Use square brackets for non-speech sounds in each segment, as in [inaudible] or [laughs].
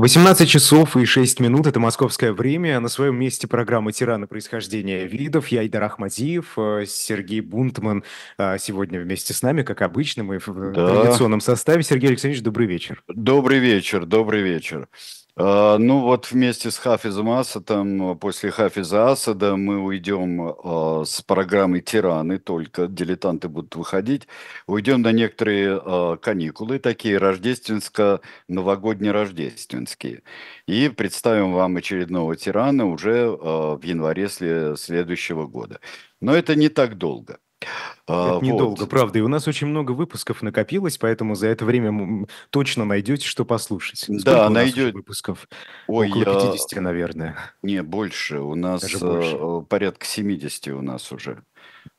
18 часов и 6 минут– это московское время. На своем месте программы «Тираны происхождения видов». Я Идар Ахмадиев, э, Сергей Бунтман э, сегодня вместе с нами, как обычно, мы в Да, традиционном составе. Сергей Александрович, добрый вечер. добрый вечер, добрый вечер. А, Ну вот вместе с Хафизом Асадом, после Хафиза Асада мы уйдем а, с программы «Тираны», только дилетанты будут выходить, уйдем на некоторые а, каникулы, такие рождественско-новогодне-рождественские, и представим вам очередного тирана уже в январе сле- следующего года. Но это не так долго. А, Это недолго, Вот. правда. И у нас очень много выпусков накопилось, поэтому за это время точно найдете, что послушать. Сколько Да, у нас уже найдет. выпусков? Ой, Около я 50, наверное. Не, больше. У нас Даже больше. э, порядка 70 у нас уже.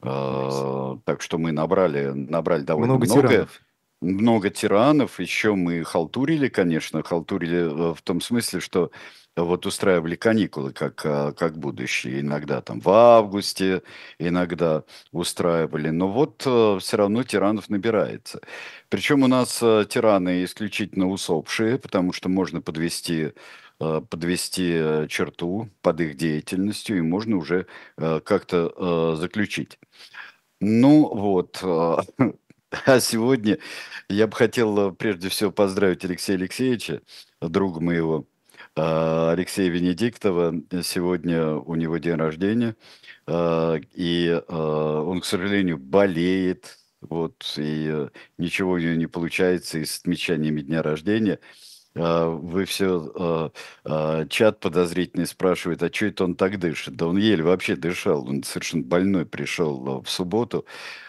Nice. Э, так что мы набрали, набрали довольно Много много. тиранов. Много тиранов. Еще мы халтурили, конечно. Халтурили э, в том смысле, что вот устраивали каникулы как, э, как будущее. Иногда там в августе, иногда устраивали. Но вот все равно тиранов набирается. Причем у нас э, тираны исключительно усопшие, потому что можно подвести э, подвести э, черту под их деятельностью, и можно уже э, как-то э, заключить. Ну вот, э, [laughs] а сегодня я бы хотел э, прежде всего поздравить Алексея Алексеевича, друга моего, э, Алексея Венедиктова. Сегодня у него день рождения, э, и э, он, к сожалению, болеет, вот, и э, ничего у него не получается и с отмечаниями дня рождения. А, Вы все, чат подозрительный спрашивает, а что это он так дышит? Да он еле вообще дышал, он совершенно больной пришел э, в субботу,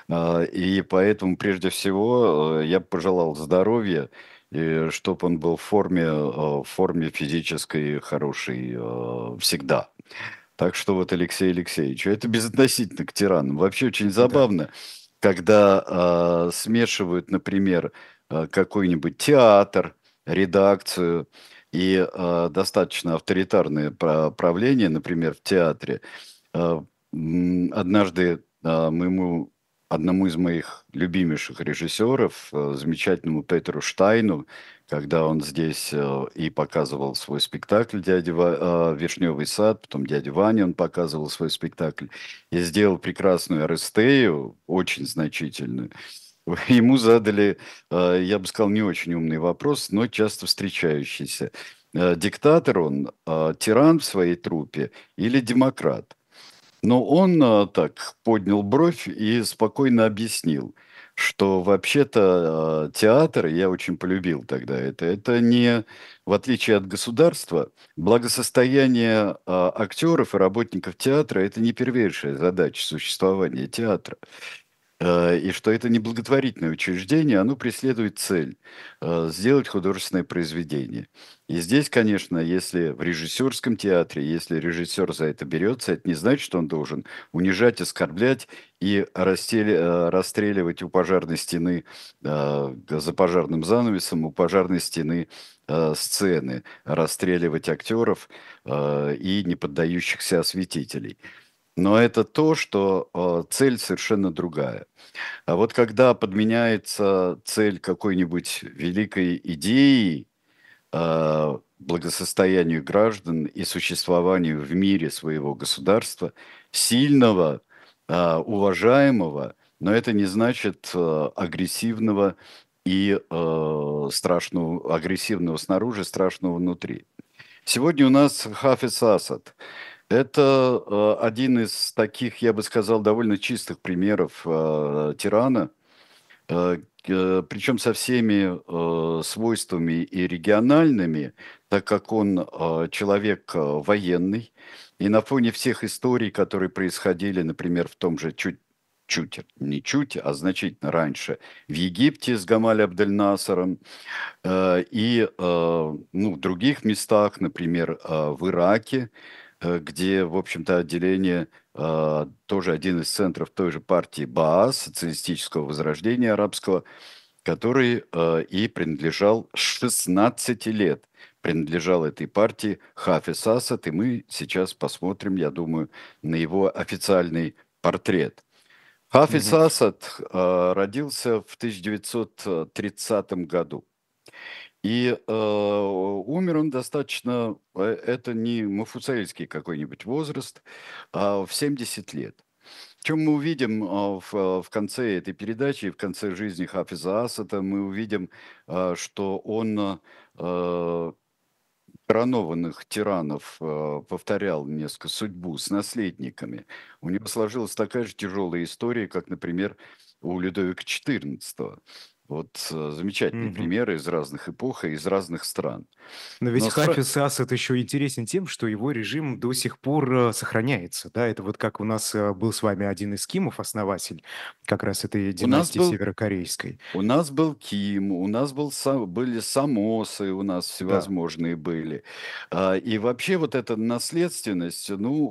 А, и поэтому прежде всего э, я пожелал здоровья, чтобы он был в форме, э, в форме физической хорошей э, всегда. Так что вот Алексей Алексеевич, это безотносительно к тиранам. Вообще очень Да. забавно, когда а, смешивают, например, а, какой-нибудь театр, редакцию и а, достаточно авторитарное пра- правление, например, в театре. М, Однажды а, моему одному из моих любимейших режиссеров, э, замечательному Петру Штайну, когда он здесь э, и показывал свой спектакль «Дядя Ва- э, Вишневый сад», потом «Дядя Ваня» он показывал свой спектакль, и сделал прекрасную Арестею, очень значительную. [laughs] Ему задали, э, я бы сказал, не очень умный вопрос, но часто встречающийся. Э, Диктатор он, э, тиран в своей трупе или демократ? Но он а, так поднял бровь и спокойно объяснил, что вообще-то а, театр, я очень полюбил тогда это, это не, в отличие от государства, благосостояние а, актеров и работников театра – это не первейшая задача существования театра. Э, И что это не благотворительное учреждение, оно преследует цель э, сделать художественное произведение. И здесь, конечно, если в режиссерском театре, если режиссер за это берется, это не значит, что он должен унижать, оскорблять и растели- э, расстреливать у пожарной стены, за пожарным занавесом, у пожарной стены сцены, расстреливать актеров и не поддающихся осветителей. Но это то, что э, цель совершенно другая. А вот когда подменяется цель какой-нибудь великой идеи, э, благосостоянию граждан и существованию в мире своего государства, сильного, э, уважаемого, но это не значит агрессивного и страшного, агрессивного снаружи, страшного внутри. Сегодня у нас Хафиз Асад. Это э, один из таких, я бы сказал, довольно чистых примеров э, тирана, э, причем со всеми свойствами и региональными, так как он человек военный, и на фоне всех историй, которые происходили, например, в том же чуть чуть, не чуть, а значительно раньше в Египте с Гамаль Абдель-Насаром и ну, в других местах, например, в Ираке, где, в общем-то, отделение, э, тоже один из центров той же партии Баас, социалистического возрождения арабского, который э, и принадлежал с 16 лет, принадлежал этой партии Хафиз Асад, и мы сейчас посмотрим, я думаю, на его официальный портрет. Хафиз Мгм. Асад э, родился в 1930 году. И э, умер он достаточно, э, это не мафуцельский какой-нибудь возраст, а в 70 лет. Чем мы увидим а, в, в конце этой передачи, в конце жизни Хафиза Асада, мы увидим, а, что он а, коронованных тиранов повторял несколько судьбу с наследниками. У него сложилась такая же тяжелая история, как, например, у Людовика XIV. Вот э, замечательные Мгм. примеры из разных эпох и из разных стран. Но ведь Но Хафиз Асад еще интересен тем, что его режим до сих пор э, сохраняется. Да, это вот как у нас э, был с вами один из Кимов, основатель как раз этой у нас династии был северокорейской. У нас был Ким, у нас был, были самосы, у нас Да. всевозможные были. А, И вообще вот эта наследственность, ну,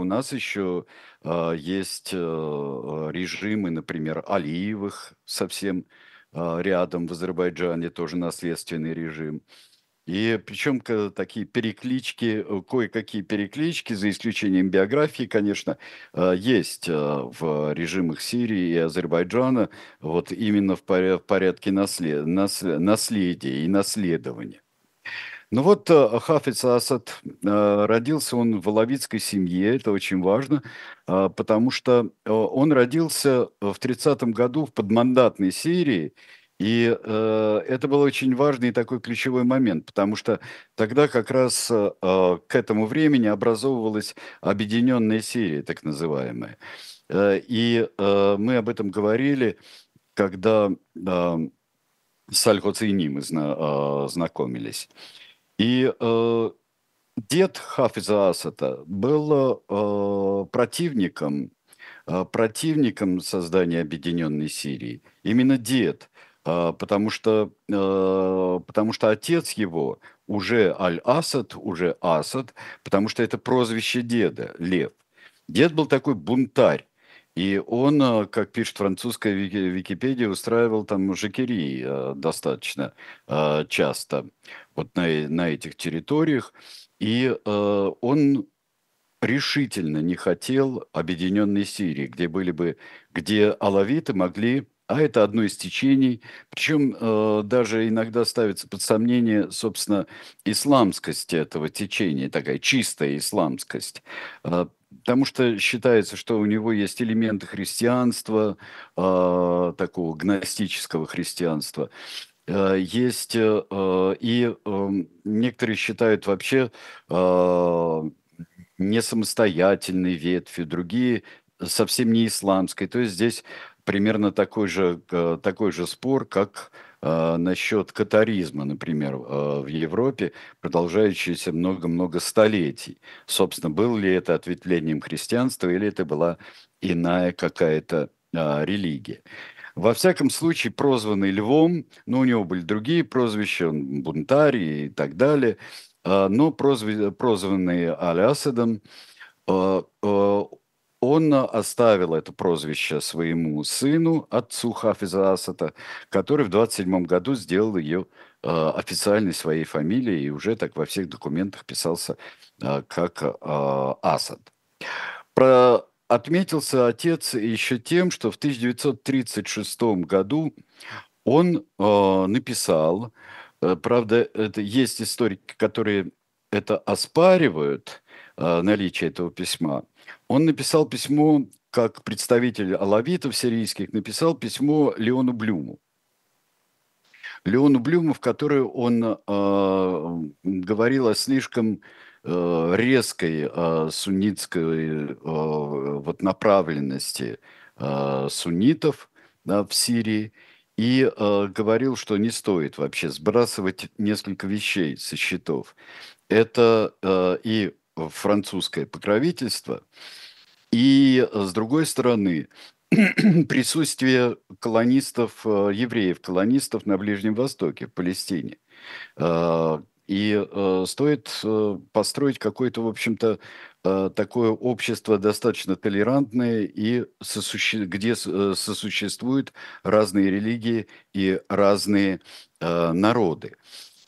у нас еще а, есть режимы, например, Алиевых совсем рядом в Азербайджане, тоже наследственный режим. И причем такие переклички, э, кое-какие переклички, за исключением биографии, конечно, э, есть э, в режимах Сирии и Азербайджана, вот именно в поря- в порядке наслед- насле- наследия и наследования. Ну вот э, Хафиз Асад э, родился он в алавитской семье, это очень важно, э, потому что э, он родился в 30 году в подмандатной Сирии, и э, это был очень важный такой ключевой момент, потому что тогда как раз э, к этому времени образовывалась объединенная Сирия, так называемая. Э, И э, мы об этом говорили, когда э, с Аль-Хоцейни мы зна- э, знакомились. И э, дед Хафиза Асада был э, противником, э, противником создания объединенной Сирии. Именно дед, э, потому что, э, потому что отец его уже Аль-Асад, уже Асад, потому что это прозвище деда, Лев. Дед был такой бунтарь. И он, э, как пишет французская Вики- Википедия, устраивал там жакерии э, достаточно э, часто вот на, э- на этих территориях. И э, он решительно не хотел объединенной Сирии, где были бы, где алавиты могли, а это одно из течений, причем э, даже иногда ставится под сомнение, собственно, исламскость этого течения, такая чистая исламскость. Э, Потому что считается, что у него есть элементы христианства, э, такого гностического христианства. Э, Есть э, э, и э, некоторые считают вообще э, не самостоятельной ветвью, другие совсем не исламской. То есть здесь примерно такой же, такой же спор, как насчет катаризма, например, в Европе, продолжающийся много-много столетий. Собственно, было ли это ответвлением христианства или это была иная какая-то э, религия. Во всяком случае, прозванный львом, но у него были другие прозвища, он бунтарь и так далее, а, но прозванный Аль-Асадом, а, а, он оставил это прозвище своему сыну, отцу Хафиза Асада, который в 27 году сделал ее официальной своей фамилией и уже так во всех документах писался как Асад. Про... Отметился отец еще тем, что в 1936 году он э, написал, э, правда, это есть историки, которые это оспаривают, э, наличие этого письма. Он написал письмо, как представитель алавитов сирийских, написал письмо Леону Блюму. Леону Блюму, в которой он э, говорил о слишком резкой э, суннитской э, вот направленности э, суннитов да, в Сирии и э, говорил, что не стоит вообще сбрасывать несколько вещей со счетов. Это э, и французское покровительство, и э, с другой стороны [clears throat] присутствие колонистов, э, евреев, колонистов на Ближнем Востоке, в Палестине. Э, И э, стоит э, построить какое-то, в общем-то, э, такое общество достаточно толерантное, и сосуще- где э, сосуществуют разные религии и разные э, народы.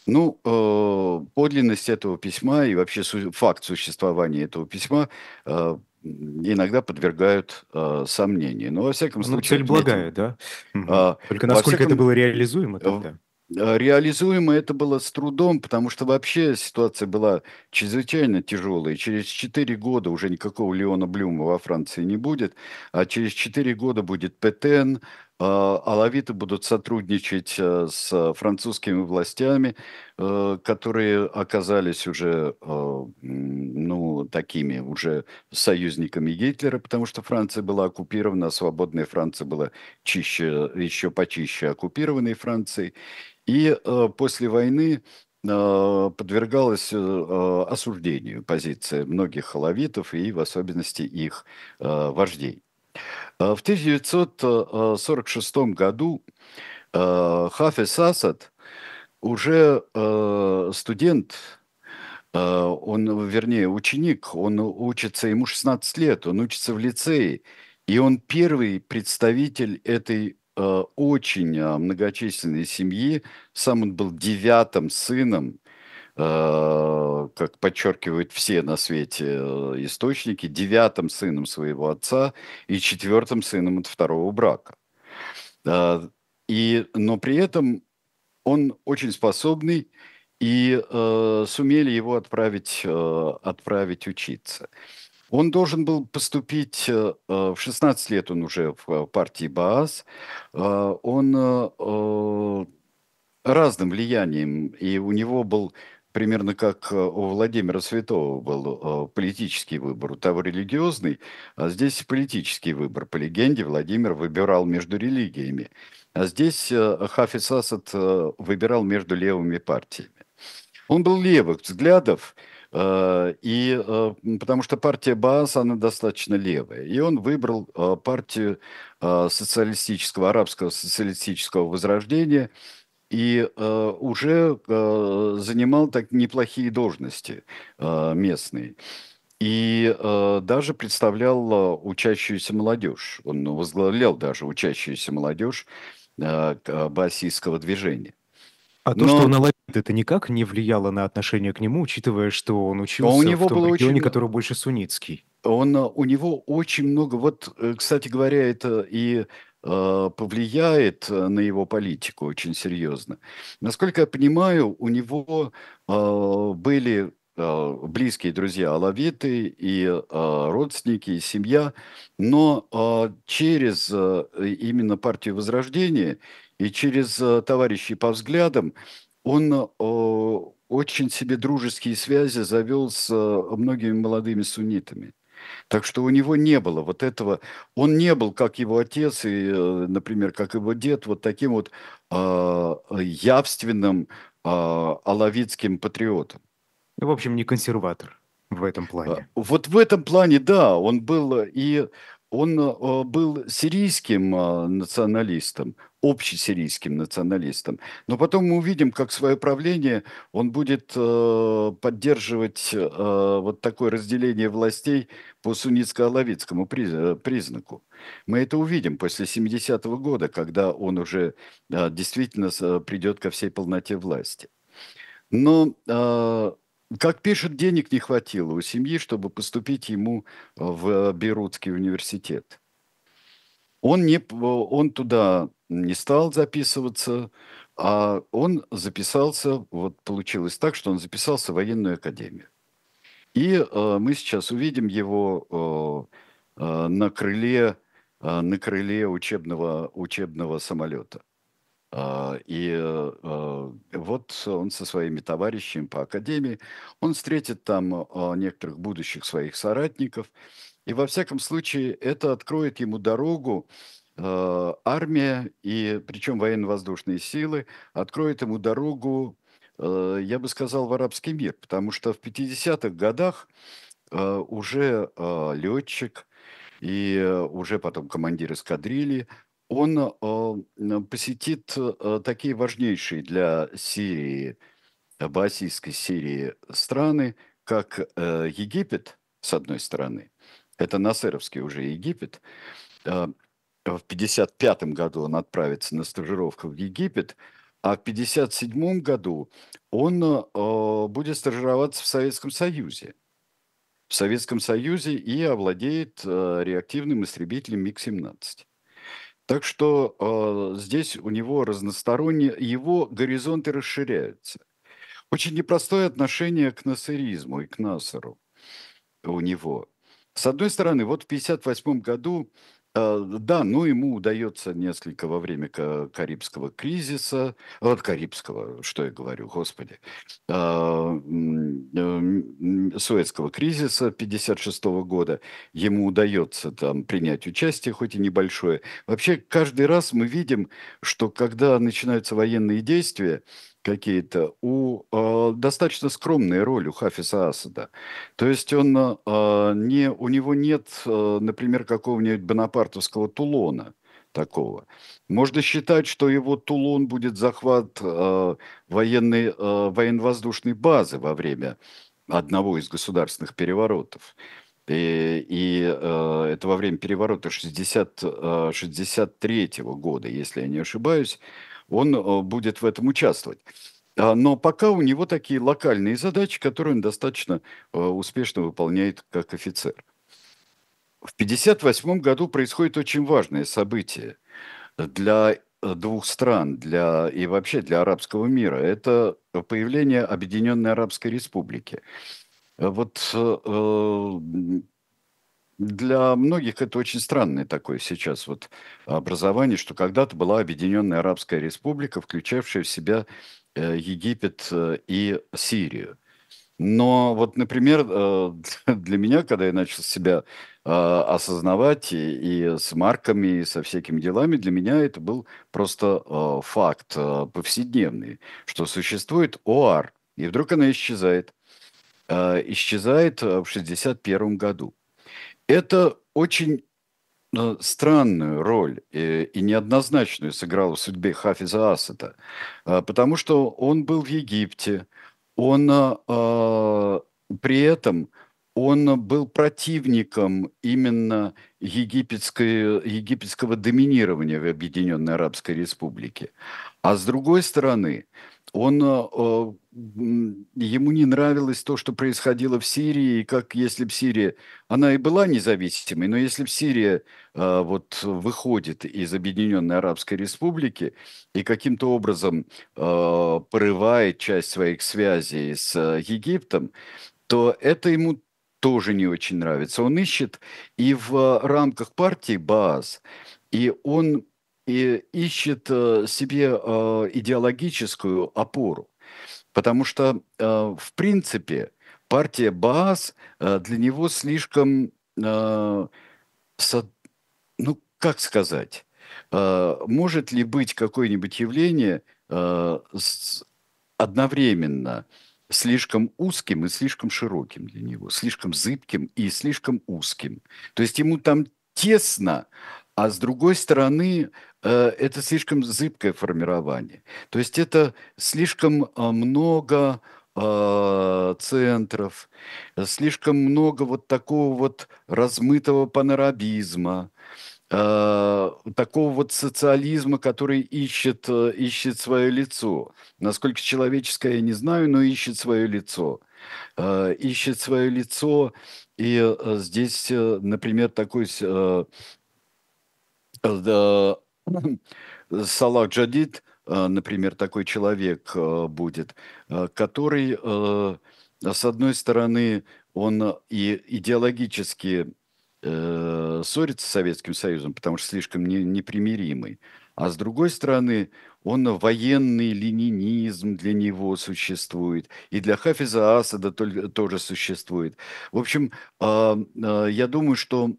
Ну, э, подлинность этого письма и вообще су- факт существования этого письма э, иногда подвергают э, сомнению. Но во всяком Ну, случае цель отметим, благая, да? А, Только насколько это всяком было реализуемо тогда? Э, реализуемо это было с трудом, потому что вообще ситуация была чрезвычайно тяжелая. Через 4 года уже никакого Леона Блюма во Франции не будет, а через 4 года будет Петен, а, алавиты будут сотрудничать э, с французскими властями, э, которые оказались уже, ну, такими уже союзниками Гитлера, потому что Франция была оккупирована, а свободная Франция была чище, еще почище оккупированной Францией. И э, после войны э, подвергалась э, осуждению позиция многих халавитов и в особенности их вождей. В 1946 году Хафиз Асад уже студент, он, вернее, ученик, он учится, ему 16 лет, он учится в лицее, и он первый представитель этой Э, очень многочисленной семьи. Сам он был девятым сыном, э, как подчеркивают все на свете э, источники, девятым сыном своего отца и четвертым сыном от второго брака. И, но при этом он очень способный, и э, сумели его отправить, э, отправить учиться. Он должен был поступить, э, э, в 16 лет он уже в э, партии БААС, он разным влиянием, и у него был примерно как у Владимира Святого был политический выбор, у того религиозный, а здесь политический выбор. По легенде Владимир выбирал между религиями, а здесь Хафиз Асад выбирал между левыми партиями. Он был левых взглядов, Э, и э, потому что партия Баас, она достаточно левая. И он выбрал э, партию социалистического, арабского социалистического возрождения и уже занимал так неплохие должности местные. И э, даже представлял учащуюся молодежь. Он возглавлял даже учащуюся молодежь э, басийского движения. А то, что он алавит, это никак не влияло на отношение к нему, учитывая, что он учился у него в том регионе, очень... который больше суннитский. Он, у него очень много... Вот, э, кстати говоря, это и э, повлияет на его политику очень серьезно. Насколько я понимаю, у него э, были э, близкие друзья алавиты и э, родственники, и семья, но э, через э, именно партию Возрождения и через э, товарищей по взглядам он э, очень себе дружеские связи завел с э, многими молодыми суннитами. Так что у него не было вот этого, он не был, как его отец и, например, как его дед, вот таким вот э, явственным э, алавитским патриотом. В общем, не консерватор в этом плане. Вот в этом плане, да, он был и он э, был сирийским э, националистом, общесирийским националистом. Но потом мы увидим, как свое правление он будет э, поддерживать вот такое разделение властей по суннитско-алавитскому признаку. Мы это увидим после 70-го года, когда он уже действительно придет ко всей полноте власти. Но как пишет, денег не хватило у семьи, чтобы поступить ему в Бейрутский университет. Он, не, он туда не стал записываться, а он записался, вот получилось так, что он записался в военную академию. И э, мы сейчас увидим его э, э, на крыле, э, на крыле учебного, учебного самолета. А, и э, вот он со своими товарищами по академии, он встретит там а, некоторых будущих своих соратников, и во всяком случае это откроет ему дорогу, а, армия, и причем военно-воздушные силы, откроет ему дорогу, я бы сказал, в арабский мир, потому что в 50-х годах уже летчик и уже потом командир эскадрильи, он э, посетит э, такие важнейшие для Сирии, э, Баасийской Сирии страны, как Египет, с одной стороны, это Насеровский уже Египет, в 1955 году он отправится на стажировку в Египет, а в 1957 году он будет стажироваться в Советском Союзе. В Советском Союзе и овладеет реактивным истребителем МиГ-17. Так что э, здесь у него разносторонние, его горизонты расширяются. Очень непростое отношение к насыризму и к Насару у него. С одной стороны, вот в 1958 году да, ну ему удается несколько во время Карибского кризиса, вот Карибского, что я говорю, господи, а, э, Суэцкого кризиса 1956 года, ему удается там принять участие, хоть и небольшое. Вообще, каждый раз мы видим, что когда начинаются военные действия, какие-то, у э, достаточно скромная роль у Хафиса Асада. То есть он э, не, у него нет, э, например, какого-нибудь бонапартовского Тулона такого. Можно считать, что его Тулон будет захват э, военной, э, военно-воздушной базы во время одного из государственных переворотов. И, и э, это во время переворота 60, э, 63 года, если я не ошибаюсь он э, будет в этом участвовать. А, но пока у него такие локальные задачи, которые он достаточно э, успешно выполняет как офицер. В 1958 году происходит очень важное событие для э, двух стран для, и вообще для арабского мира. Это появление Объединенной Арабской Республики. Вот для многих это очень странное такое сейчас вот образование, что когда-то была Объединенная Арабская Республика, включавшая в себя э, Египет э, и Сирию. Но вот, например, э, [laughs] для меня, когда я начал себя осознавать и, и с марками, и со всякими делами, для меня это был просто факт повседневный, что существует ОАР, и вдруг она исчезает. Исчезает в 1961 году. Это очень э, странную роль и, и неоднозначную сыграл в судьбе Хафиза Асада, э, потому что он был в Египте, он э, при этом он был противником именно египетского доминирования в Объединенной Арабской Республике. А с другой стороны, он, э, ему не нравилось то, что происходило в Сирии, и как если бы Сирия, она и была независимой, но если бы Сирия э, вот выходит из Объединенной Арабской Республики и каким-то образом э, порывает часть своих связей с Египтом, то это ему тоже не очень нравится. Он ищет и в рамках партии БААС, и он и ищет э, себе э, идеологическую опору. Потому что, э, в принципе, партия БААС для него слишком, ну, как сказать, может ли быть какое-нибудь явление одновременно слишком узким и слишком широким для него, слишком зыбким и слишком узким. То есть ему там тесно, а с другой стороны, э, это слишком зыбкое формирование. То есть это слишком э, много э, центров, слишком много вот такого вот размытого панорабизма, такого вот социализма, который ищет, ищет свое лицо. Насколько человеческое, я не знаю, но ищет свое лицо. Ищет свое лицо, и здесь, например, такой [clears throat] Салах Джадид, э, например, такой человек э, будет, э, который, с одной стороны, он и идеологически ссорится с Советским Союзом, потому что слишком непримиримый, а с другой стороны, он военный ленинизм для него существует, и для Хафиза Асада тоже существует. В общем, я думаю, что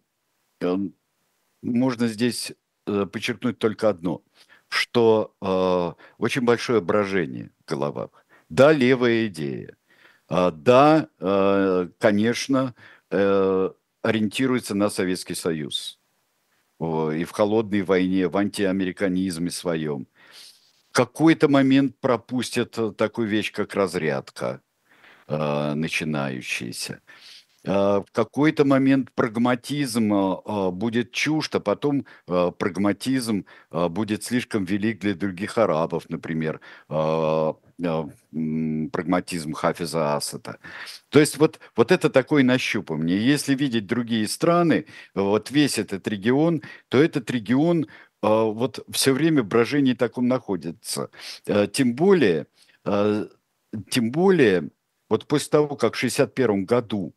можно здесь э, подчеркнуть только одно, что э, очень большое брожение в головах. Да, левая идея. Э, да, э, конечно, э, ориентируется на Советский Союз. О, и в холодной войне, в антиамериканизме своем. В какой-то момент пропустят такую вещь, как разрядка э, начинающаяся. А, в какой-то момент прагматизм а, а, будет чужд, а потом прагматизм будет слишком велик для других арабов, например, прагматизм Хафиза Асада. То есть вот, вот это такое нащупывание. Если видеть другие страны, вот весь этот регион, то этот регион вот все время в брожении таком находится. Тем более, тем более, вот после того, как в 1961 году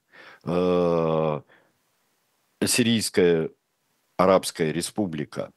Сирийская Арабская Республика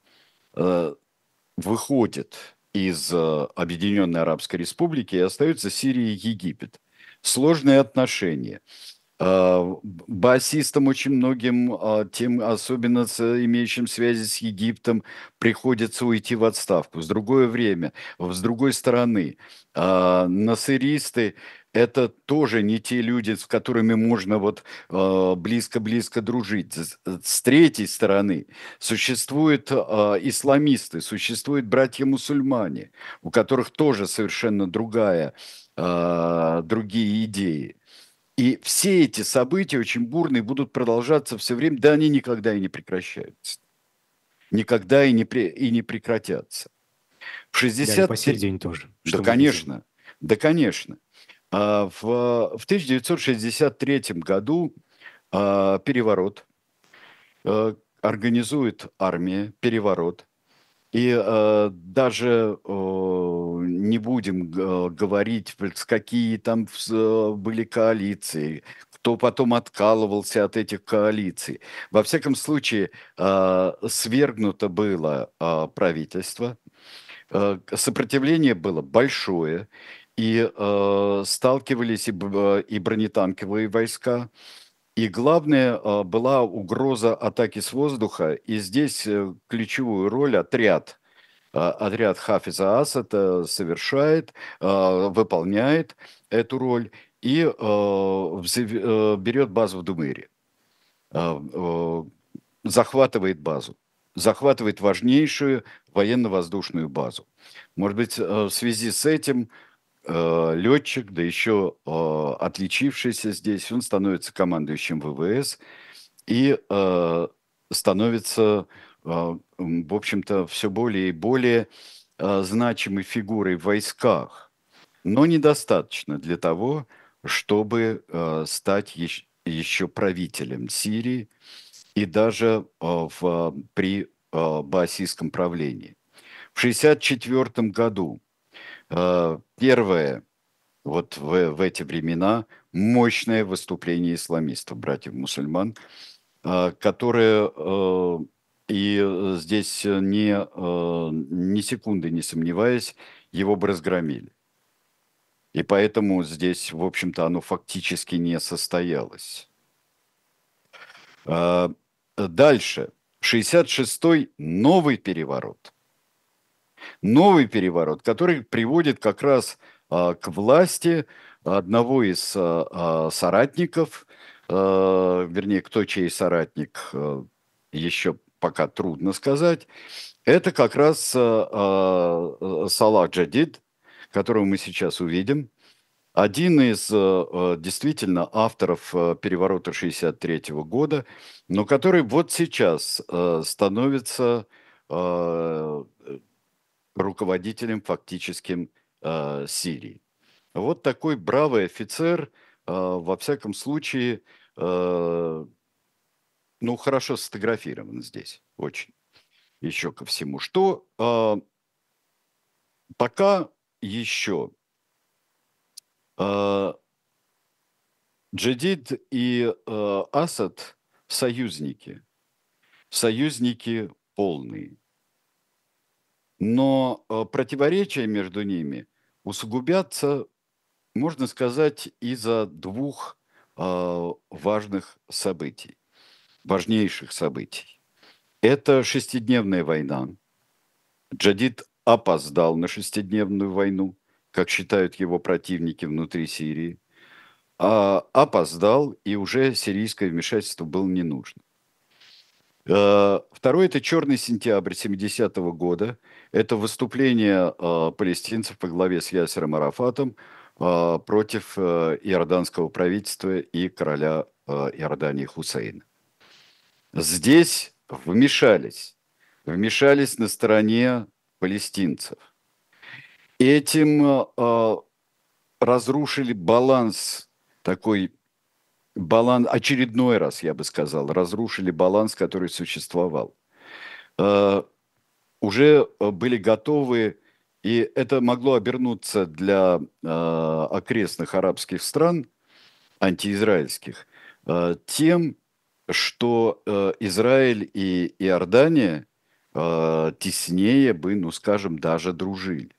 выходит из Объединенной Арабской Республики и остается Сирия и Египет. Сложные отношения – басистам очень многим, тем, особенно с имеющим связи с Египтом, приходится уйти в отставку. С другое время, с другой стороны, а, насыристы – это тоже не те люди, с которыми можно вот близко-близко дружить. С третьей стороны существуют исламисты, существуют братья-мусульмане, у которых тоже совершенно другая, другие идеи. И все эти события очень бурные будут продолжаться все время, да они никогда и не прекращаются. Никогда и не, при, и не прекратятся. В 60... Да, по сей день тоже. Да, конечно. Да, конечно. А, в, в 1963 году а, переворот, а, организует армия переворот, и э, даже э, не будем э, говорить, какие там э, были коалиции, кто потом откалывался от этих коалиций. Во всяком случае, э, свергнуто было э, правительство, э, сопротивление было большое, и э, сталкивались и, э, и бронетанковые войска, и главное а, была угроза атаки с воздуха, и здесь э, ключевую роль отряд, а, отряд Хафиза Асада совершает, выполняет эту роль и э, берет базу в Думыре, захватывает базу, захватывает важнейшую военно-воздушную базу. Может быть, э, в связи с этим Э, летчик, да еще э, отличившийся здесь, он становится командующим ВВС и э, становится, в общем-то, все более и более значимой фигурой в войсках, но недостаточно для того, чтобы стать еще правителем Сирии и даже в, при баасистском правлении. В 1964 году Э, первое, вот в, в эти времена, мощное выступление исламистов, братьев-мусульман, э, которые э, и здесь не, ни секунды не сомневаясь, его бы разгромили. И поэтому здесь, в общем-то, оно фактически не состоялось. Дальше. 66-й новый переворот – новый переворот, который приводит как раз а, к власти одного из а, а, соратников, вернее, кто чей соратник, еще пока трудно сказать, это как раз Салах Джадид, которого мы сейчас увидим, один из действительно авторов переворота 63 года, но который вот сейчас становится руководителем фактическим э, Сирии. Вот такой бравый офицер, э, во всяком случае, э, ну, хорошо сфотографирован здесь, очень. Еще ко всему. Что э, пока еще э, Джадид и э, Асад союзники, союзники полные но э, противоречия между ними усугубятся, можно сказать, из-за двух э, важных событий, важнейших событий. Это шестидневная война. Джадид опоздал на шестидневную войну, как считают его противники внутри Сирии, а опоздал, и уже сирийское вмешательство было не нужно. Э, второй – это «Черный сентябрь» 70-го года. Это выступление э, палестинцев по главе с Ясером Арафатом э, против иорданского правительства и короля Иордании Хусейна. Здесь вмешались, вмешались на стороне палестинцев. Этим разрушили баланс такой баланс, очередной раз, я бы сказал, разрушили баланс, который существовал. Э, уже были готовы, и это могло обернуться для окрестных арабских стран, антиизраильских, тем, что Израиль и Иордания теснее бы, ну скажем, даже дружили.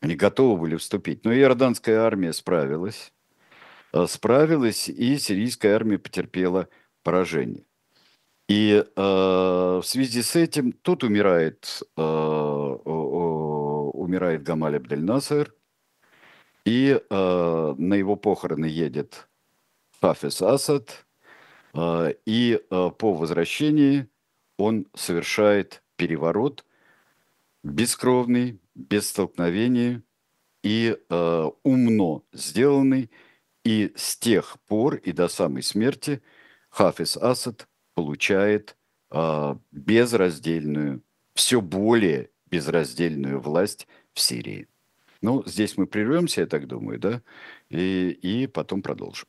Они готовы были вступить. Но иорданская армия справилась. Э, справилась, и сирийская армия потерпела поражение. И э, в связи с этим тут умирает, э, умирает Гамаль Абдель Насер, и э, на его похороны едет Хафиз Асад, э, и э, по возвращении он совершает переворот бескровный, без столкновения и э, умно сделанный. И с тех пор и до самой смерти Хафиз Асад получает э, безраздельную, все более безраздельную власть в Сирии. Ну, здесь мы прервемся, я так думаю, да, и, и потом продолжим.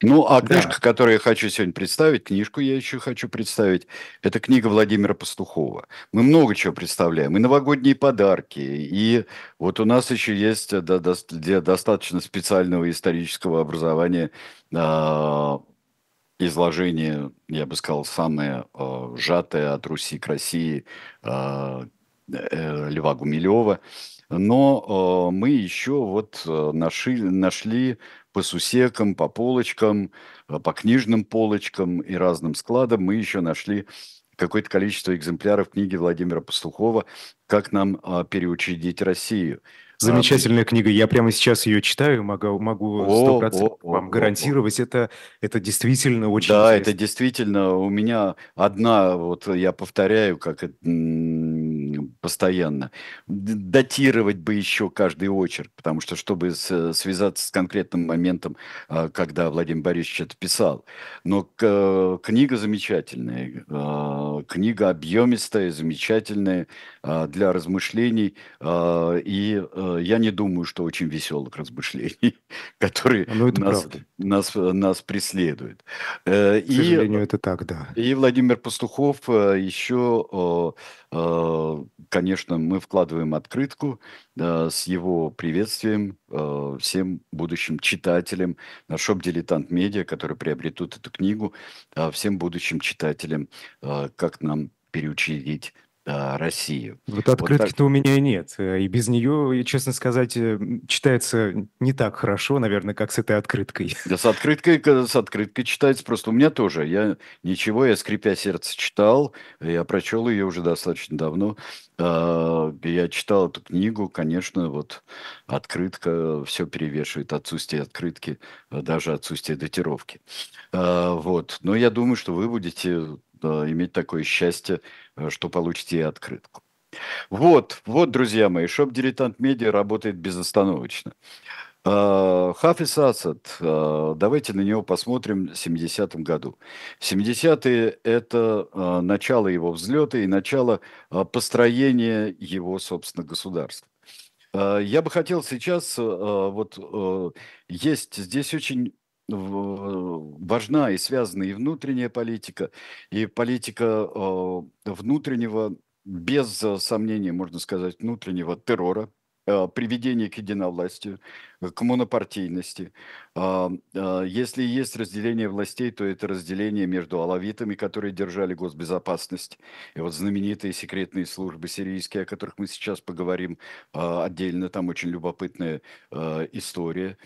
Ну, а книжка, да. которую я хочу сегодня представить, книжку я еще хочу представить, это книга Владимира Пастухова. Мы много чего представляем, и новогодние подарки, и вот у нас еще есть для достаточно специального исторического образования а, изложение, я бы сказал, самое а, сжатое от Руси к России а, э, Льва Гумилева. Но мы еще вот нашли, нашли по сусекам, по полочкам, э, по книжным полочкам и разным складам мы еще нашли какое-то количество экземпляров книги Владимира Пастухова «Как нам а, переучредить Россию». Замечательная а, книга. Я прямо сейчас ее читаю, могу, могу 100% о, вам о, гарантировать. О, о. Это, это действительно очень Да, интересно. это действительно у меня одна, вот я повторяю, как постоянно. Датировать бы еще каждый очерк, потому что, чтобы связаться с конкретным моментом, а, когда Владимир Борисович это писал. Но книга замечательная, а, книга объемистая, замечательная а, для размышлений. И я не думаю, что очень веселых размышлений, [laughs] которые ну, нас, нас, нас преследуют. Э, К сожалению, это так, да. И Владимир Пастухов э, еще Э, конечно, мы вкладываем открытку э, с его приветствием э, всем будущим читателям. На шоп «Дилетант Медиа», которые приобретут эту книгу, всем будущим читателям, как нам переучредить Россию. Вот открытки-то вот так... у меня нет. И без нее, честно сказать, читается не так хорошо, наверное, как с этой открыткой. Да с открыткой, с открыткой читается просто. У меня тоже. Я ничего, я скрипя сердце читал. Я прочел ее уже достаточно давно. А, я читал эту книгу, конечно, вот открытка все перевешивает. Отсутствие открытки, даже отсутствие датировки. А, вот. Но я думаю, что вы будете иметь такое счастье, э, что получите и открытку. Вот, вот, друзья мои, шоп «Дилетант Медиа» работает безостановочно. А, Хафиз Асад, давайте на него посмотрим в 70-м году. 70-е – это начало его взлета и начало построения его, собственно, государства. Я бы хотел сейчас, вот есть здесь очень важна и связана и внутренняя политика, и политика внутреннего, без сомнения, можно сказать, внутреннего террора, Э, приведение к единовластию, к монопартийности. А, а, если есть разделение властей, то это разделение между алавитами, которые держали госбезопасность, и вот знаменитые секретные службы сирийские, о которых мы сейчас поговорим а, отдельно, там очень любопытная история.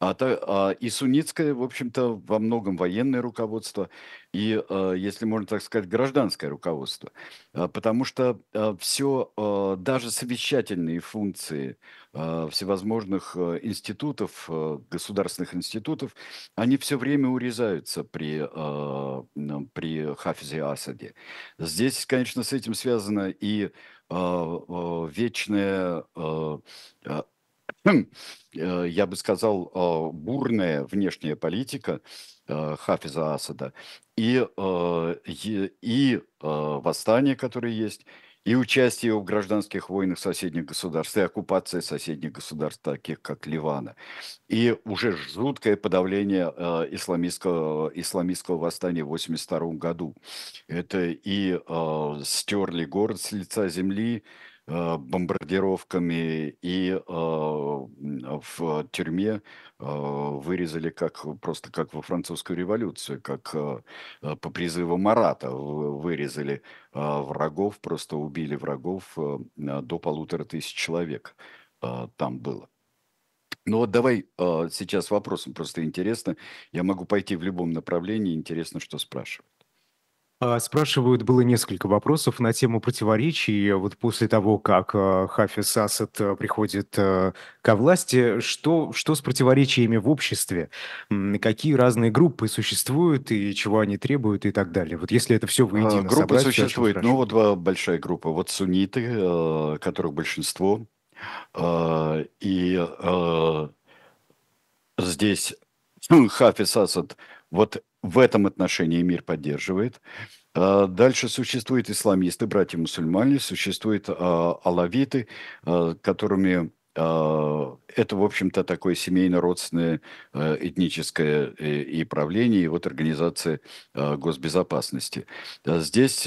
А, та, а, и суннитское, в общем-то, во многом военное руководство, и, а, если можно так сказать, гражданское руководство. А, потому что а, все, даже совещательные функции всевозможных институтов, государственных институтов, они все время урезаются при, при Хафизе Асаде. Здесь, конечно, с этим связано и вечное... Э, я бы сказал, а, бурная внешняя политика э, Хафиза Асада и, э, и восстания, которые есть, и участие в гражданских войнах соседних государств, и оккупация соседних государств, таких как Ливана, и уже жуткое подавление исламистского, исламистского восстания в 1982 году. Это и стерли город с лица земли, Э, бомбардировками и э, в тюрьме э, вырезали как просто как во французскую революцию, как по призыву Марата вырезали врагов, просто убили врагов до полутора тысяч человек там было. Ну вот давай сейчас вопросом, просто интересно. Я могу пойти в любом направлении, интересно, что спрашивают. А, спрашивают, было несколько вопросов на тему противоречий. Вот после того, как а, Хафиз Асад а, приходит ко власти, что, что с противоречиями в обществе? Какие разные группы существуют и чего они требуют и так далее? Вот если это все воедино Группы собрать, существуют, ну вот два большая группа. Вот сунниты, которых большинство, и здесь [clears throat] Хафиз Асад вот в этом отношении мир поддерживает. А, дальше существуют исламисты, братья-мусульмане, существуют а, алавиты, а, которыми это, в общем-то, такое семейно-родственное этническое э, и правление, и вот организация госбезопасности. Здесь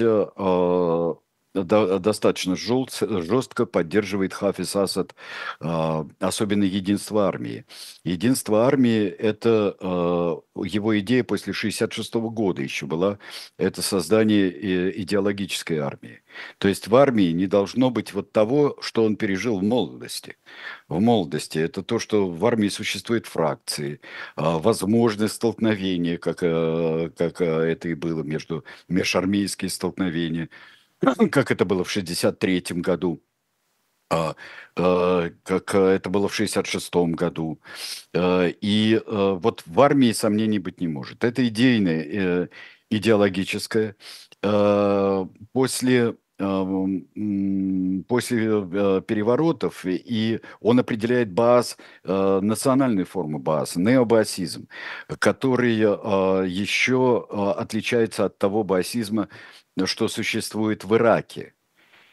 достаточно жестко поддерживает Хафиз Асад, а, особенно единство армии. Единство армии – это а, его идея после 1966 года еще была, это создание э, идеологической армии. То есть в армии не должно быть вот того, что он пережил в молодости. В молодости это то, что в армии существуют фракции, а, возможность столкновения, как, как это и было между межармейские столкновения – [clears throat] как это было в 1963 году, а, а, как это было в 1966 году. А, и вот в армии сомнений быть не может. Это идейное, э, идеологическое. После после э, переворотов, и он определяет БАС, э, национальные формы БАС, необаасизм, который еще отличается от того баасизма, что существует в Ираке.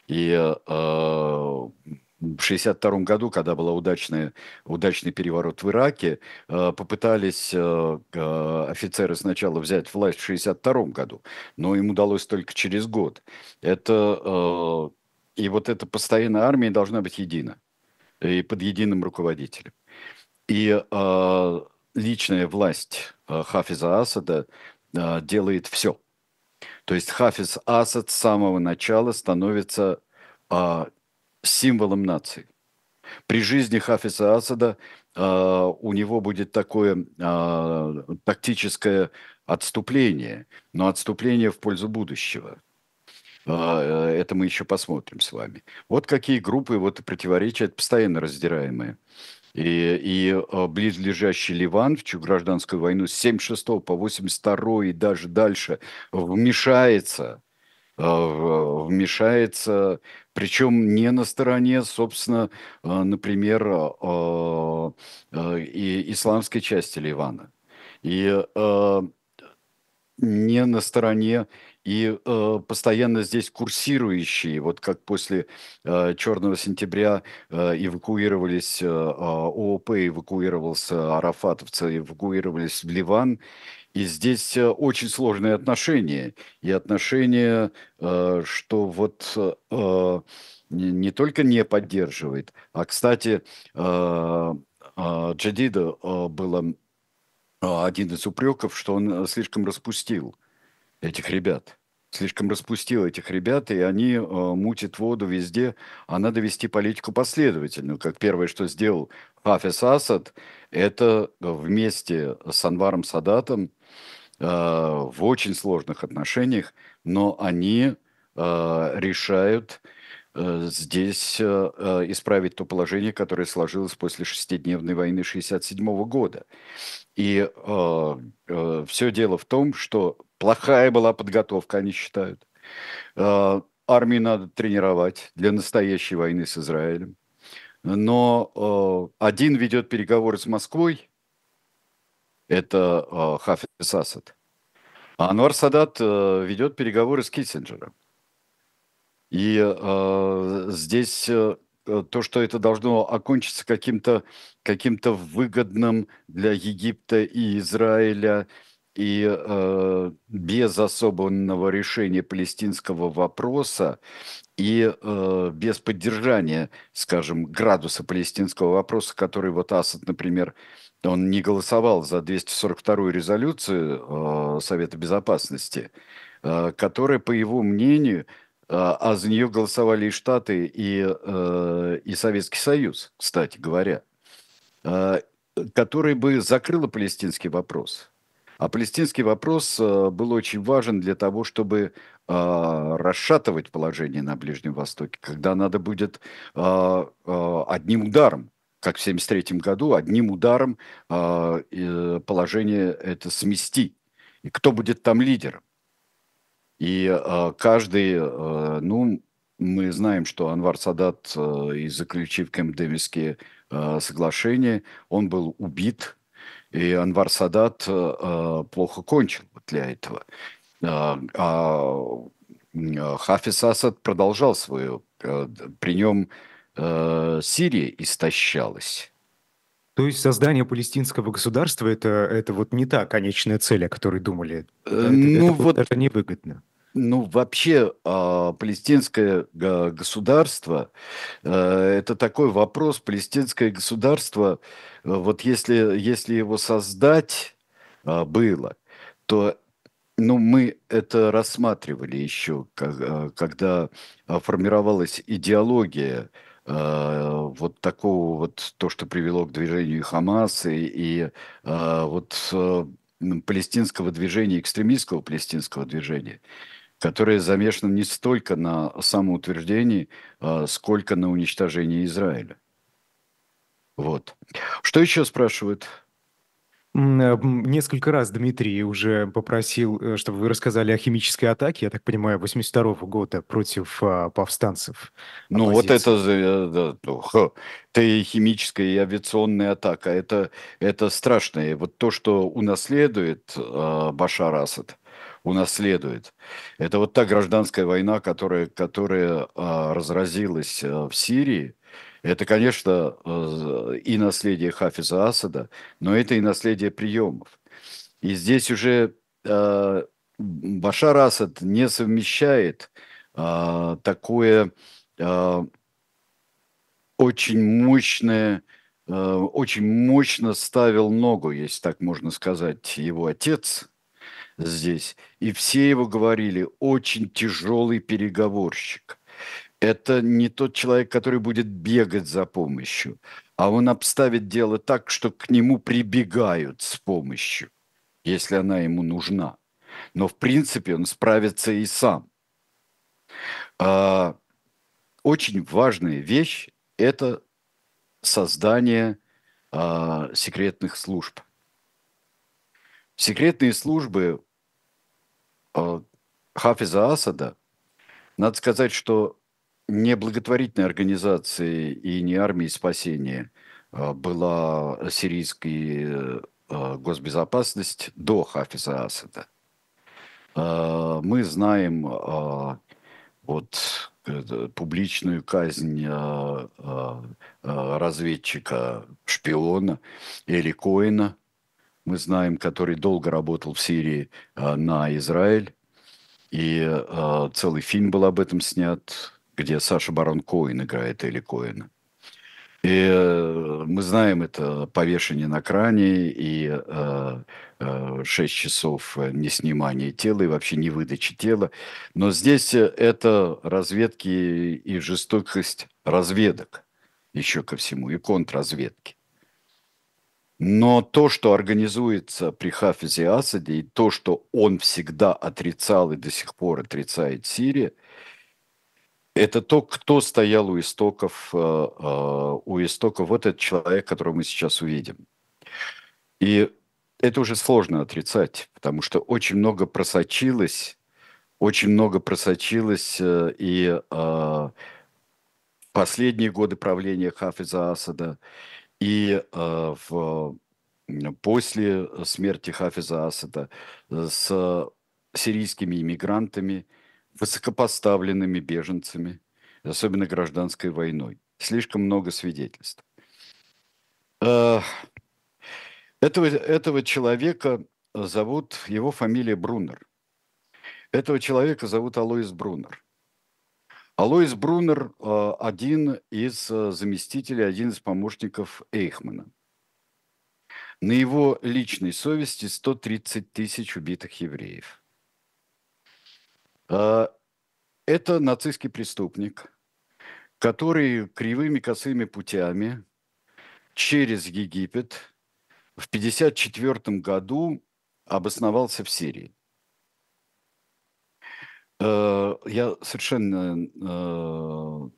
И э, в 1962 году, когда был удачный, удачный переворот в Ираке, э, попытались э, офицеры сначала взять власть в 1962 году, но им удалось только через год. Это, и вот эта постоянная армия должна быть едина и под единым руководителем. И личная власть Хафиза Асада делает все – то есть Хафиз Асад с самого начала становится а, символом нации. При жизни Хафиза Асада а, у него будет такое а, тактическое отступление, но отступление в пользу будущего. А, это мы еще посмотрим с вами. Вот какие группы, вот противоречия постоянно раздираемые. И, и а, близлежащий Ливан в гражданскую войну с 76 по 82 и даже дальше вмешается а, вмешается Причем не на стороне, собственно, например, и исламской части Ливана. И не на стороне и э, постоянно здесь курсирующие, вот как после э, Черного сентября э, эвакуировались э, а, ООП, эвакуировался арафатовцы, эвакуировались в Ливан, и здесь э, очень сложные отношения, и отношения, э, что вот э, не, не только не поддерживает, а, кстати, э, э, Джадида э, было один из упреков, что он слишком распустил этих ребят. Слишком распустил этих ребят, и они э, мутят воду везде, а надо вести политику последовательную. Как первое, что сделал Хафиз Асад, это вместе с Анваром Садатом э, в очень сложных отношениях, но они э, решают э, здесь э, э исправить то положение, которое сложилось после шестидневной войны 1967 года. И э, э, все дело в том, что Плохая была подготовка, они считают. А, армию надо тренировать для настоящей войны с Израилем. Но а, один ведет переговоры с Москвой, это а, Хафиз Асад. А Анвар Садат ведет переговоры с Киссинджером. И э, здесь э, то, что это должно окончиться каким-то каким выгодным для Египта и Израиля и э, без особенного решения палестинского вопроса и э, без поддержания, скажем, градуса палестинского вопроса, который вот Асад, например, он не голосовал за 242-ю резолюцию э, Совета Безопасности, э, которая, по его мнению, э, а за нее голосовали и Штаты, и, э, и Советский Союз, кстати говоря, э, который бы закрыла палестинский вопрос – а палестинский вопрос э, был очень важен для того, чтобы а, расшатывать положение на Ближнем Востоке, когда надо будет а, а, одним ударом, как в 1973 году, одним ударом положение это смести. И кто будет там лидером? И каждый, ну, мы знаем, что Анвар Садат, и заключив Кэмп-Дэвисские соглашения, он был убит и Анвар Садат э, э, плохо кончил для этого. Э, а Хафиз Асад продолжал свою... При нем Сирия истощалась. То есть создание палестинского государства это, это вот не та конечная цель, о которой думали. Это, ну, это, вот, это невыгодно. Ну, вообще, э, палестинское государство э, это такой вопрос. Палестинское государство, вот если, если его создать было, то ну, мы это рассматривали еще, когда формировалась идеология вот такого вот, то, что привело к движению Хамас и, и вот палестинского движения, экстремистского палестинского движения которая замешана не столько на самоутверждении, а сколько на уничтожении Израиля. Вот. Что еще спрашивают? Э, несколько раз Дмитрий уже попросил, э, чтобы вы рассказали о химической атаке, я так понимаю, 82 -го года против а, повстанцев. Ну вот это, э, это и химическая, и авиационная атака. Это, это страшное. Вот то, что унаследует а, Башар Асад, унаследует. Это вот та гражданская война, которая, которая а, разразилась а, в Сирии. Это, конечно, а, и наследие Хафиза Асада, но это и наследие приемов. И здесь уже а, Башар Асад не совмещает а, такое очень мощное, очень мощно ставил ногу, если так можно сказать, его отец – здесь. И все его говорили, очень тяжелый переговорщик. Это не тот человек, который будет бегать за помощью, а он обставит дело так, что к нему прибегают с помощью, если она ему нужна. Но в принципе он справится и сам. А, очень важная вещь – это создание а, секретных служб. Секретные службы Хафиза Асада, надо сказать, что не благотворительной организацией и не армией спасения а, была сирийская а, госбезопасность до Хафиза Асада. А, мы знаем вот публичную казнь разведчика, шпиона Эли Коина, мы знаем, который долго работал в Сирии на Израиль, и целый фильм был об этом снят, где Саша Барон Коин играет Эли Коина. И э, мы знаем это повешение на кране и э, э, 6 часов не снимания тела и вообще не выдачи тела. Но здесь это разведки и жестокость разведок еще ко всему, и контрразведки. Но то, что организуется при Хафизе Асаде, и то, что он всегда отрицал и до сих пор отрицает Сирия – это то, кто стоял у истоков, э, э, у истоков вот этот человек, которого мы сейчас увидим. И это уже сложно отрицать, потому что очень много просочилось, очень много просочилось э, и последние годы правления Хафиза Асада, и в, после смерти Хафиза Асада с сирийскими иммигрантами – высокопоставленными беженцами, особенно гражданской войной. Слишком много свидетельств. А, этого, этого человека зовут, его фамилия Брунер. Этого человека зовут Алоис Брунер. Алоис Брунер а, один из а, заместителей, один из помощников Эйхмана. На его личной совести 130 тысяч убитых евреев – а, это нацистский преступник, который кривыми косыми путями через Египет в 1954 году обосновался в Сирии. А, я совершенно а,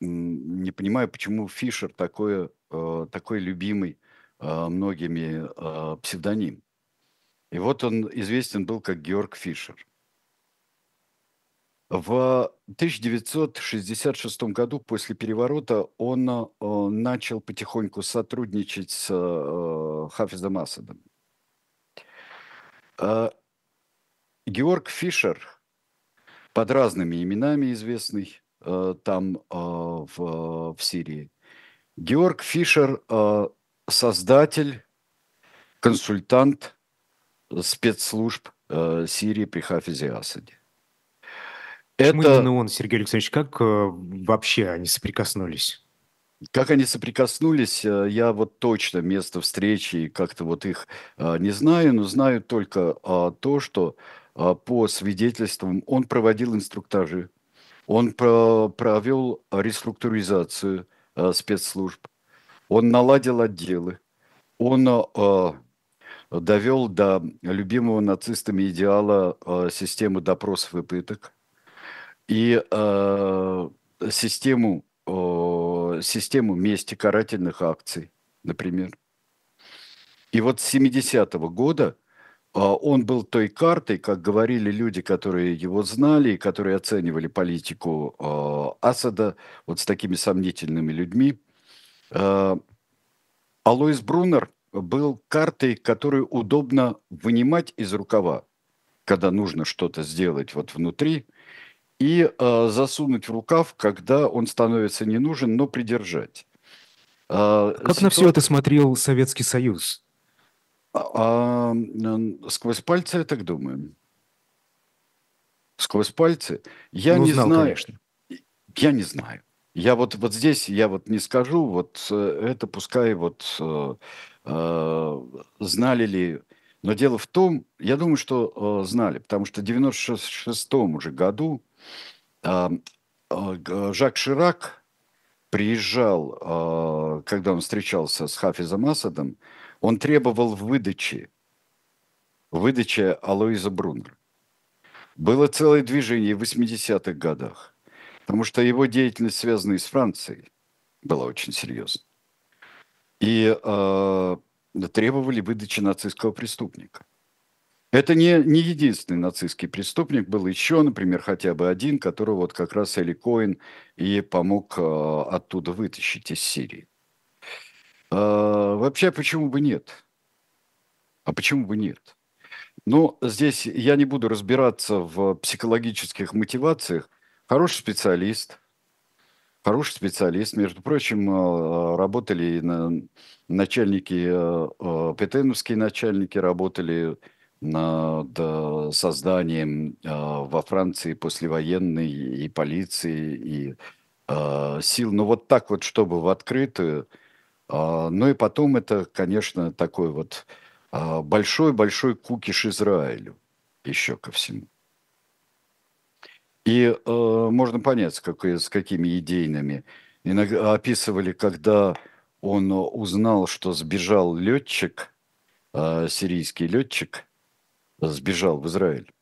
не понимаю, почему Фишер такой, такой любимый многими псевдоним. И вот он известен был как Георг Фишер. В 1966 году после переворота он э, начал потихоньку сотрудничать с э, Хафизом Асадом. Э, Георг Фишер, под разными именами известный там в, в Сирии. Георг Фишер – создатель, консультант спецслужб Сирии при Хафизе Асаде. Почему это... именно он, Сергей Александрович? Как э, вообще они соприкоснулись? Как они соприкоснулись, э, я вот точно место встречи и как-то вот их э, не знаю, но знаю только э, то, что э, по свидетельствам он проводил инструктажи, он про провел реструктуризацию э, спецслужб, он наладил отделы, он э, довел до любимого нацистами идеала системы допросов и пыток – и систему, систему мести карательных акций, например. И вот с 70-го года он был той картой, как говорили люди, которые его знали и которые оценивали политику э, Асада вот с такими сомнительными людьми. Э, Алоис Брунер был картой, которую удобно вынимать из рукава, когда нужно что-то сделать вот внутри – и э, засунуть в рукав, когда он становится не нужен, но придержать. Э, как ситуация... на все это смотрел Советский Союз? А, а, сквозь пальцы, я так думаю. Сквозь пальцы. Я ну, не знал, знаю. Конечно. Я не знаю. Я вот, вот здесь, я вот не скажу, вот э, это пускай вот э, э, знали ли но дело в том, я думаю, что э, знали, потому что в 96 уже году а, а, Жак Ширак приезжал, а, когда он встречался с Хафизом Асадом, он требовал выдачи, выдачи Алоиза Брунера. Было целое движение в 80-х годах, потому что его деятельность, связанная с Францией, была очень серьезной. И э, требовали выдачи нацистского преступника. Это не, не единственный нацистский преступник, был еще, например, хотя бы один, которого вот как раз Эли Коин и помог э, оттуда вытащить из Сирии. Э, вообще, почему бы нет? А почему бы нет? Ну, здесь я не буду разбираться в психологических мотивациях. Хороший специалист, хороший специалист. Между прочим, э, работали начальники, петеновские начальники работали над созданием во Франции послевоенной и полиции, и сил. Ну, вот так вот, чтобы в открытую. Ну и потом это, конечно, такой вот а, большой-большой кукиш Израилю еще ко всему. И э, можно понять, с, какой, с какими идейными. Иногда описывали, когда он узнал, что сбежал летчик, э, сирийский летчик, сбежал в Израиль.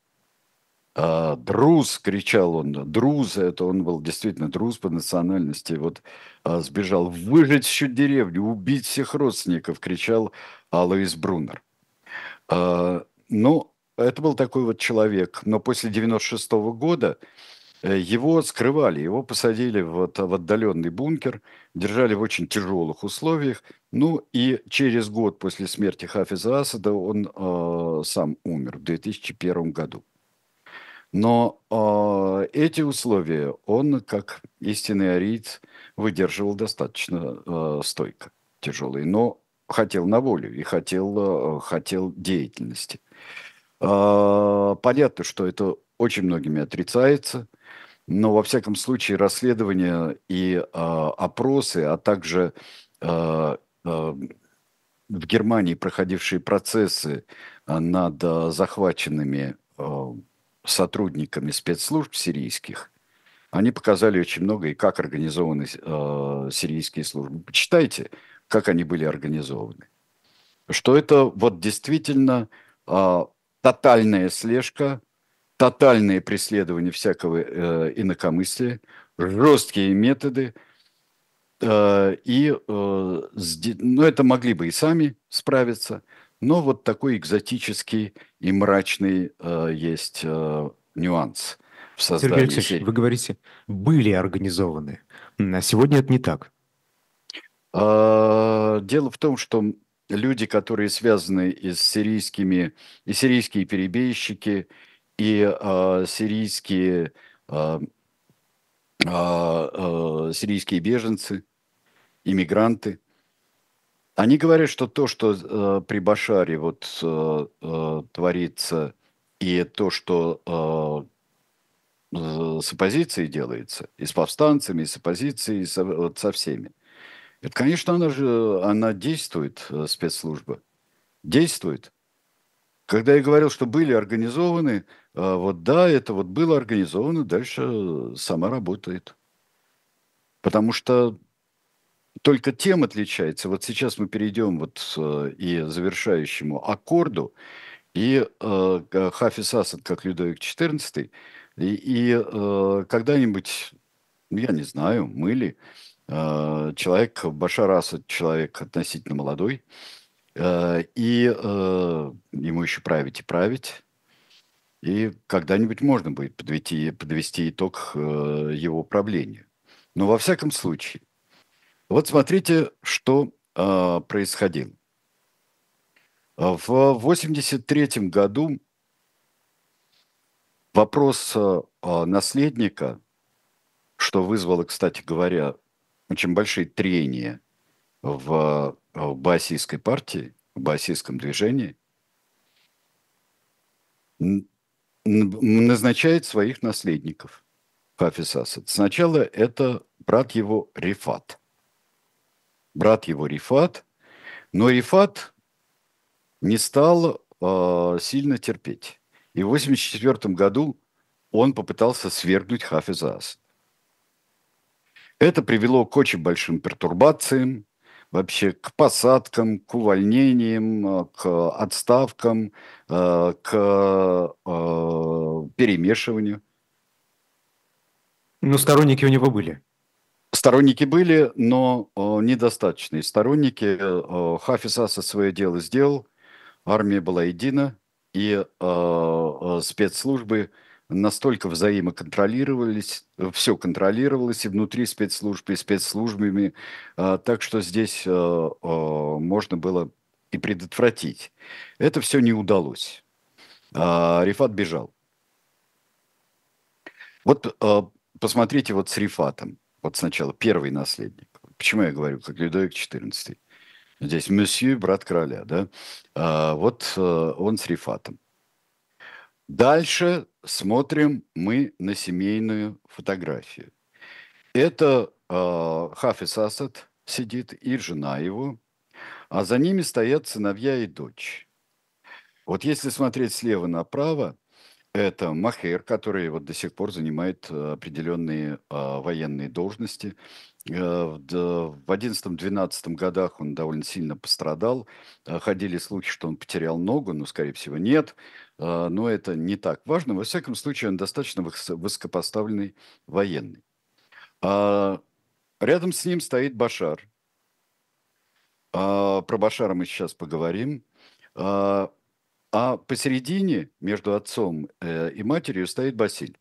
А, друз, кричал он, друз, это он был действительно друз по национальности, вот а, сбежал, выжить всю деревню, убить всех родственников, кричал Алоис Брунер. А, ну, это был такой вот человек, но после 96 -го года э, его скрывали, его посадили вот в отдаленный бункер, держали в очень тяжелых условиях. Ну и через год после смерти Хафиза Асада он сам умер в 2001 году. Но э, эти условия он, как истинный ариец, выдерживал достаточно э, стойко, тяжелые. Но хотел на волю и хотел, э, хотел деятельности. Э, понятно, что это очень многими отрицается, но во всяком случае расследования и э, опросы, а также в Германии проходившие процессы над захваченными сотрудниками спецслужб сирийских, они показали очень много и как организованы э, сирийские службы. Почитайте, как они были организованы. Что это вот действительно э, тотальная слежка, тотальное преследование всякого э, инакомыслия, жесткие методы. Э, и э, ну, это могли бы и сами справиться – но вот такой экзотический и мрачный э, есть э, нюанс в создании Сергей Алексеевич, серии. вы говорите, были организованы. А сегодня это не так. А, дело в том, что люди, которые связаны и с сирийскими, и сирийские перебежчики, и а, сирийские, а, а, а, сирийские беженцы, иммигранты, они говорят, что то, что э, при Башаре вот э, э, творится, и то, что э, с оппозицией делается, и с повстанцами, и с оппозицией, и со, вот со всеми. Это, конечно, она же, она действует, э, спецслужба. Действует. Когда я говорил, что были организованы, э, вот да, это вот было организовано, дальше сама работает. Потому что только тем отличается. Вот сейчас мы перейдем вот э, и завершающему аккорду, и э, Хафиз Асад, как Людовик XIV, и, и э, когда-нибудь, ну, я не знаю, мы ли, э, человек, Башар Асад, человек относительно молодой, э, и э, ему еще править и править, и когда-нибудь можно будет подвести, подвести итог э, его правлению. Но во всяком случае, вот смотрите, что э, происходило. В 1983 году вопрос э, наследника, что вызвало, кстати говоря, очень большие трения в, в Баасийской партии, в Баасийском движении, назначает своих наследников Хафиз Асад. Сначала это брат его Рифат – брат его Рифат, но Рифат не стал э, сильно терпеть. И в 1984 году он попытался свергнуть Хафиза Асада. Это привело к очень большим пертурбациям, вообще к посадкам, к увольнениям, к отставкам, э, к э, перемешиванию. Ну, сторонники у него были. Сторонники были, но о, недостаточные. Сторонники, о, Хафиз Асад свое дело сделал, армия была едина, и э, спецслужбы настолько взаимоконтролировались, все контролировалось и внутри спецслужб, и спецслужбами, так что здесь можно было и предотвратить. Это все не удалось. Рифат бежал. Вот посмотрите вот с Рифатом. Вот сначала первый наследник. Почему я говорю, как Людовик XIV? Здесь месье, брат короля, да? А, вот э, он с Рифатом. Дальше смотрим мы на семейную фотографию. Это э, Хафиз Асад сидит и жена его, а за ними стоят сыновья и дочь. Вот если смотреть слева направо, это Махер, который вот до сих пор занимает э, определенные а, военные должности. Э, в 11-12 годах он довольно сильно пострадал. Э, ходили слухи, что он потерял ногу, но, скорее всего, нет. Но это не так важно. Во всяком случае, он достаточно высокопоставленный военный. А рядом с ним стоит Башар. А про Башара мы сейчас поговорим. А посередине, между отцом и матерью, стоит Басиль.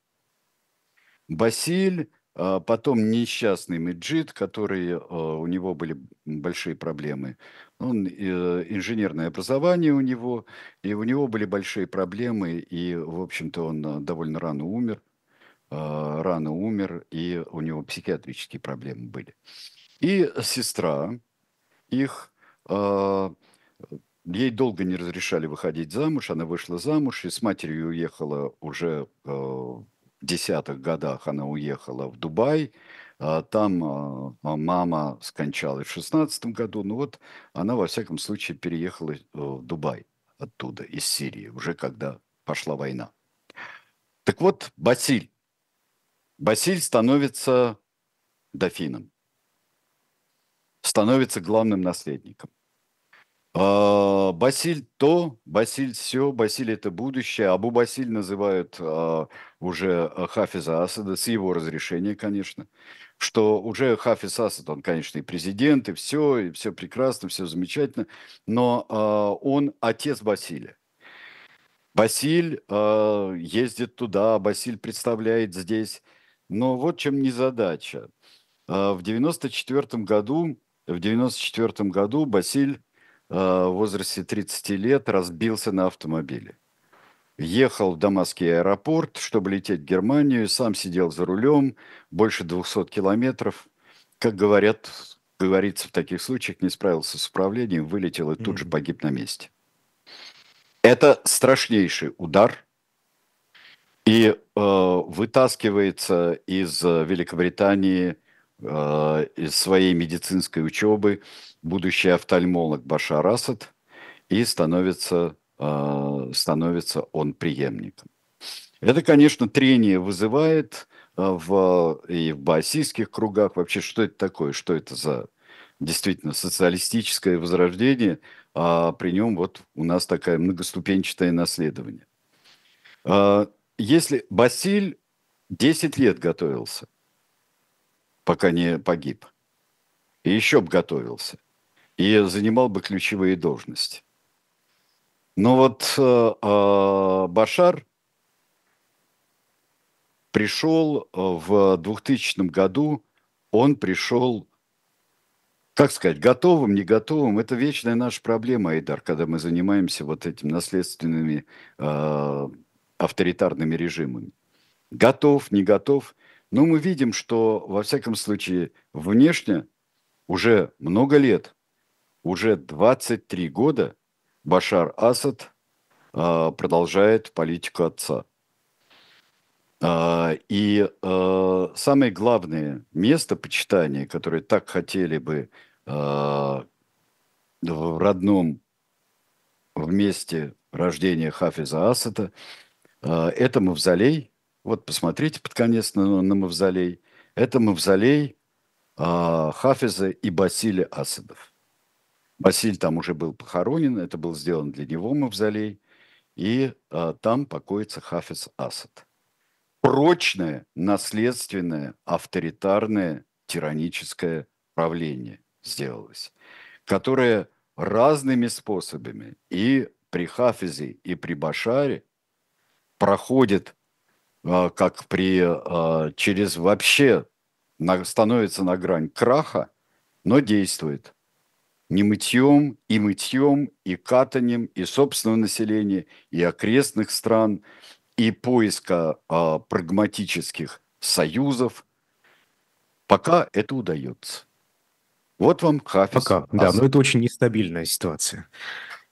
Басиль а потом несчастный Меджид, который, а, у него были большие проблемы. Он, э, инженерное образование у него, и у него были большие проблемы, и, в общем-то, он а, довольно рано умер. Рано умер, и у него психиатрические проблемы были. И сестра их, ей долго не разрешали выходить замуж, она вышла замуж, и с матерью уехала уже десятых годах она уехала в Дубай, а, там а, мама скончалась в шестнадцатом году, ну вот она во всяком случае переехала э, в Дубай оттуда, из Сирии, уже когда пошла война. Так вот, Басиль. Басиль становится дофином, становится главным наследником. А, Басиль то, Басиль все, Басиль это будущее. Абу Басиль называют а, уже а, Хафиза Асада, с его разрешения, конечно, что уже Хафиз Асад, он, конечно, и президент, и все, и все прекрасно, все замечательно, но он отец Басиля. Басиль а, ездит туда, Басиль представляет здесь. Но вот чем не задача. А, в 94 году, в 94 году Басиль в возрасте 30 лет разбился на автомобиле. Ехал в Дамасский аэропорт, чтобы лететь в Германию, сам сидел за рулем, больше 200 километров. Как говорят, говорится в таких случаях, не справился с управлением, вылетел и тут же погиб на месте. Это страшнейший удар, и э, вытаскивается из Великобритании, э, из своей медицинской учебы будущий офтальмолог Башар Асад, и становится, э, становится он преемником. Это, конечно, трение вызывает э, в, и в баасийских кругах. Вообще, что это такое? Что это за действительно социалистическое возрождение? А при нем вот у нас такое многоступенчатое наследование. Если Басиль 10 лет готовился, пока не погиб, и еще бы готовился – и занимал бы ключевые должности. Но вот э, э Башар пришел э, в 2000 году, он пришел, как сказать, готовым, не готовым. Это вечная наша проблема, Айдар, когда мы занимаемся вот этими наследственными э, авторитарными режимами. Готов, не готов. Но мы видим, что, во всяком случае, внешне уже много лет уже 23 года Башар Асад э, продолжает политику отца. Э, и э, самое главное место почитания, которое так хотели бы в родном в месте рождения Хафиза Асада, это мавзолей. Вот посмотрите под конец на, на мавзолей. Это мавзолей э, Хафиза и Басиля Асадов. Василь там уже был похоронен, это был сделан для него мавзолей, и а, там покоится Хафиз Асад. Прочное, наследственное, авторитарное, тираническое правление сделалось, которое разными способами и при Хафизе и при Башаре проходит как при, а, через вообще становится на грань краха, но действует. Не мытьем, и мытьем, и катанием, и собственного населения, и окрестных стран, и поиска а, прагматических союзов. Пока это удается. Вот вам Хафиз. Пока, да, но это очень нестабильная ситуация.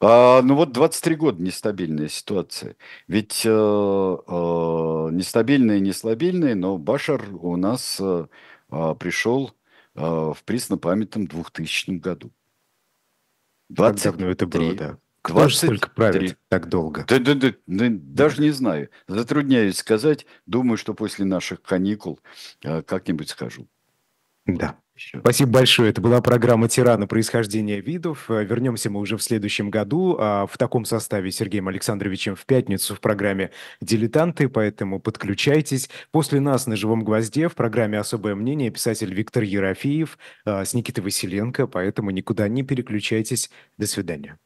А, ну вот 23 года нестабильная ситуация. Ведь э, э, нестабильная, нестабильная, но Башар у нас э, э, пришел э, в преснопамятном 2000 году. 20, как давно это было, да. Кто 20, же столько правит так долго? Да, да, да, да, даже не знаю. Затрудняюсь сказать. Думаю, что после наших каникул э, как-нибудь скажу. Да. Спасибо большое. Это была программа «Тирана. Происхождение видов». Э, вернемся мы уже в следующем году. А в таком составе Сергеем Александровичем в пятницу в программе «Дилетанты», поэтому подключайтесь. После нас на «Живом гвозде» в программе «Особое мнение» писатель Виктор Ерофеев а, с Никитой Василенко, поэтому никуда не переключайтесь. До свидания.